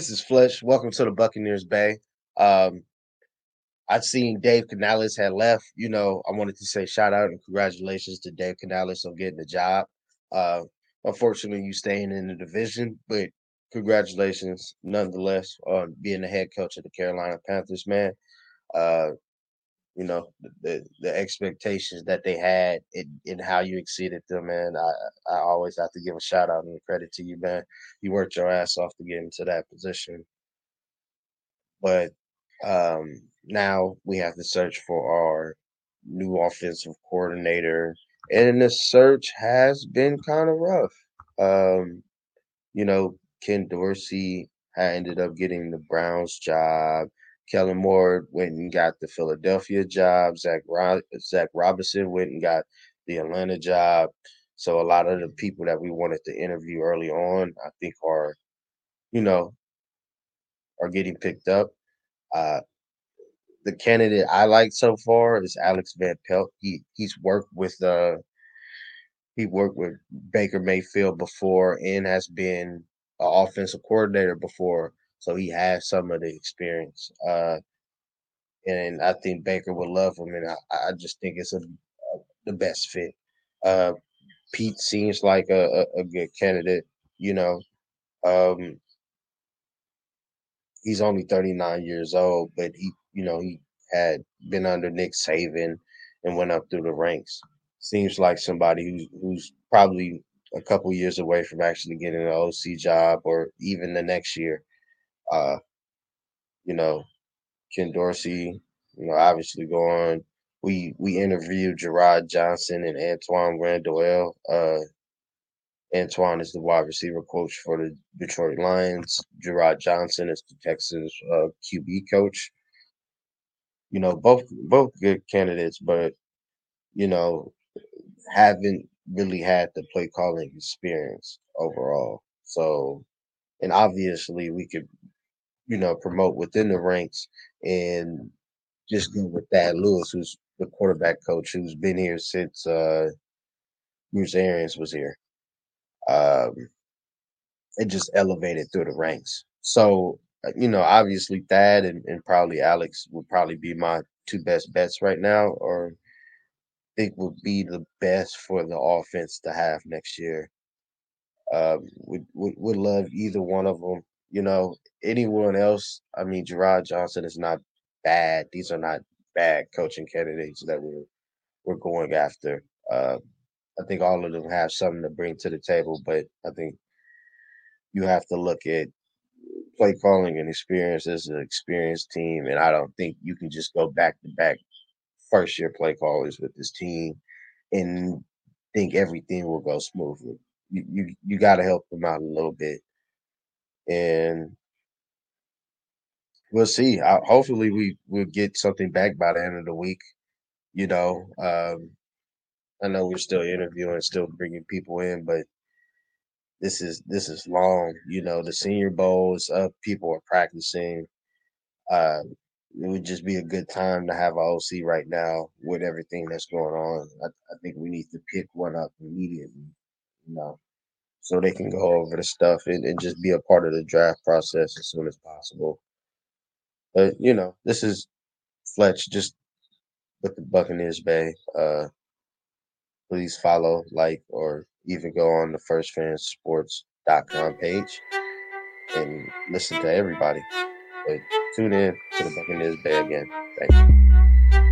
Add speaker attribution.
Speaker 1: This is Fletch. Welcome to the Buccaneers Bay. Um, I've seen Dave Canales had left. You know, I wanted to say shout out and congratulations to Dave Canales on getting the job. Uh, unfortunately, you staying in the division, but congratulations nonetheless on being the head coach of the Carolina Panthers, man. Uh, you know the the expectations that they had and, how you exceeded them, man. I I always have to give a shout out and credit to you, man. You worked your ass off to get into that position, but um, now we have to search for our new offensive coordinator, and the search has been kind of rough. Um, you know, Ken Dorsey ended up getting the Browns job. Kellen Moore went and got the Philadelphia job. Zach Ro- Zach Robinson went and got the Atlanta job. So a lot of the people that we wanted to interview early on, I think, are, you know, are getting picked up. Uh, the candidate I like so far is Alex Van Pelt. He he's worked with uh he worked with Baker Mayfield before and has been an offensive coordinator before. So he has some of the experience. Uh, and I think Baker would love him, and I, I just think it's a, a the best fit. Uh, Pete seems like a, a, a, good candidate. You know, um, he's only 39 years old, but he, you know, he had been under Nick Saban and went up through the ranks. Seems like somebody who's who's probably a couple years away from actually getting an OC job or even the next year. Uh, you know, Ken Dorsey, you know, obviously going. We we interviewed Jerrod Johnson and Antwaan Randle. Uh, Antwaan is the wide receiver coach for the Detroit Lions. Jerrod Johnson is the Texas uh, QB coach. You know, both both good candidates, but you know, haven't really had the play calling experience overall. So, and obviously, we could you know, promote within the ranks and just go with Thad Lewis, who's the quarterback coach who's been here since uh Bruce Arians was here. Um it just elevated through the ranks. So, uh, you know, obviously Thad and, and probably Alex would probably be my two best bets right now, or think would be the best for the offense to have next year. Um, would, would would love either one of them. You know, anyone else, I mean, Jerrod Johnson is not bad. These are not bad coaching candidates that we're we're going after. Uh, I think all of them have something to bring to the table, but I think you have to look at play calling and experience as an experienced team, and I don't think you can just go back to back first year play callers with this team and think everything will go smoothly. You you you got to help them out a little bit and we'll see. I, hopefully, we will get something back by the end of the week. You know, um, I know we're still interviewing, still bringing people in, but this is this is long. You know, the Senior Bowl is up. People are practicing. Uh, it would just be a good time to have an OC right now with everything that's going on. I, I think we need to pick one up immediately. You know, so they can go over the stuff and, and just be a part of the draft process as soon as possible. But you know, this is Fletch just with the Buccaneers Bay. Uh, please follow, like, or even go on the firstfansports.com page and listen to everybody. But tune in to the Buccaneers Bay again. Thank you.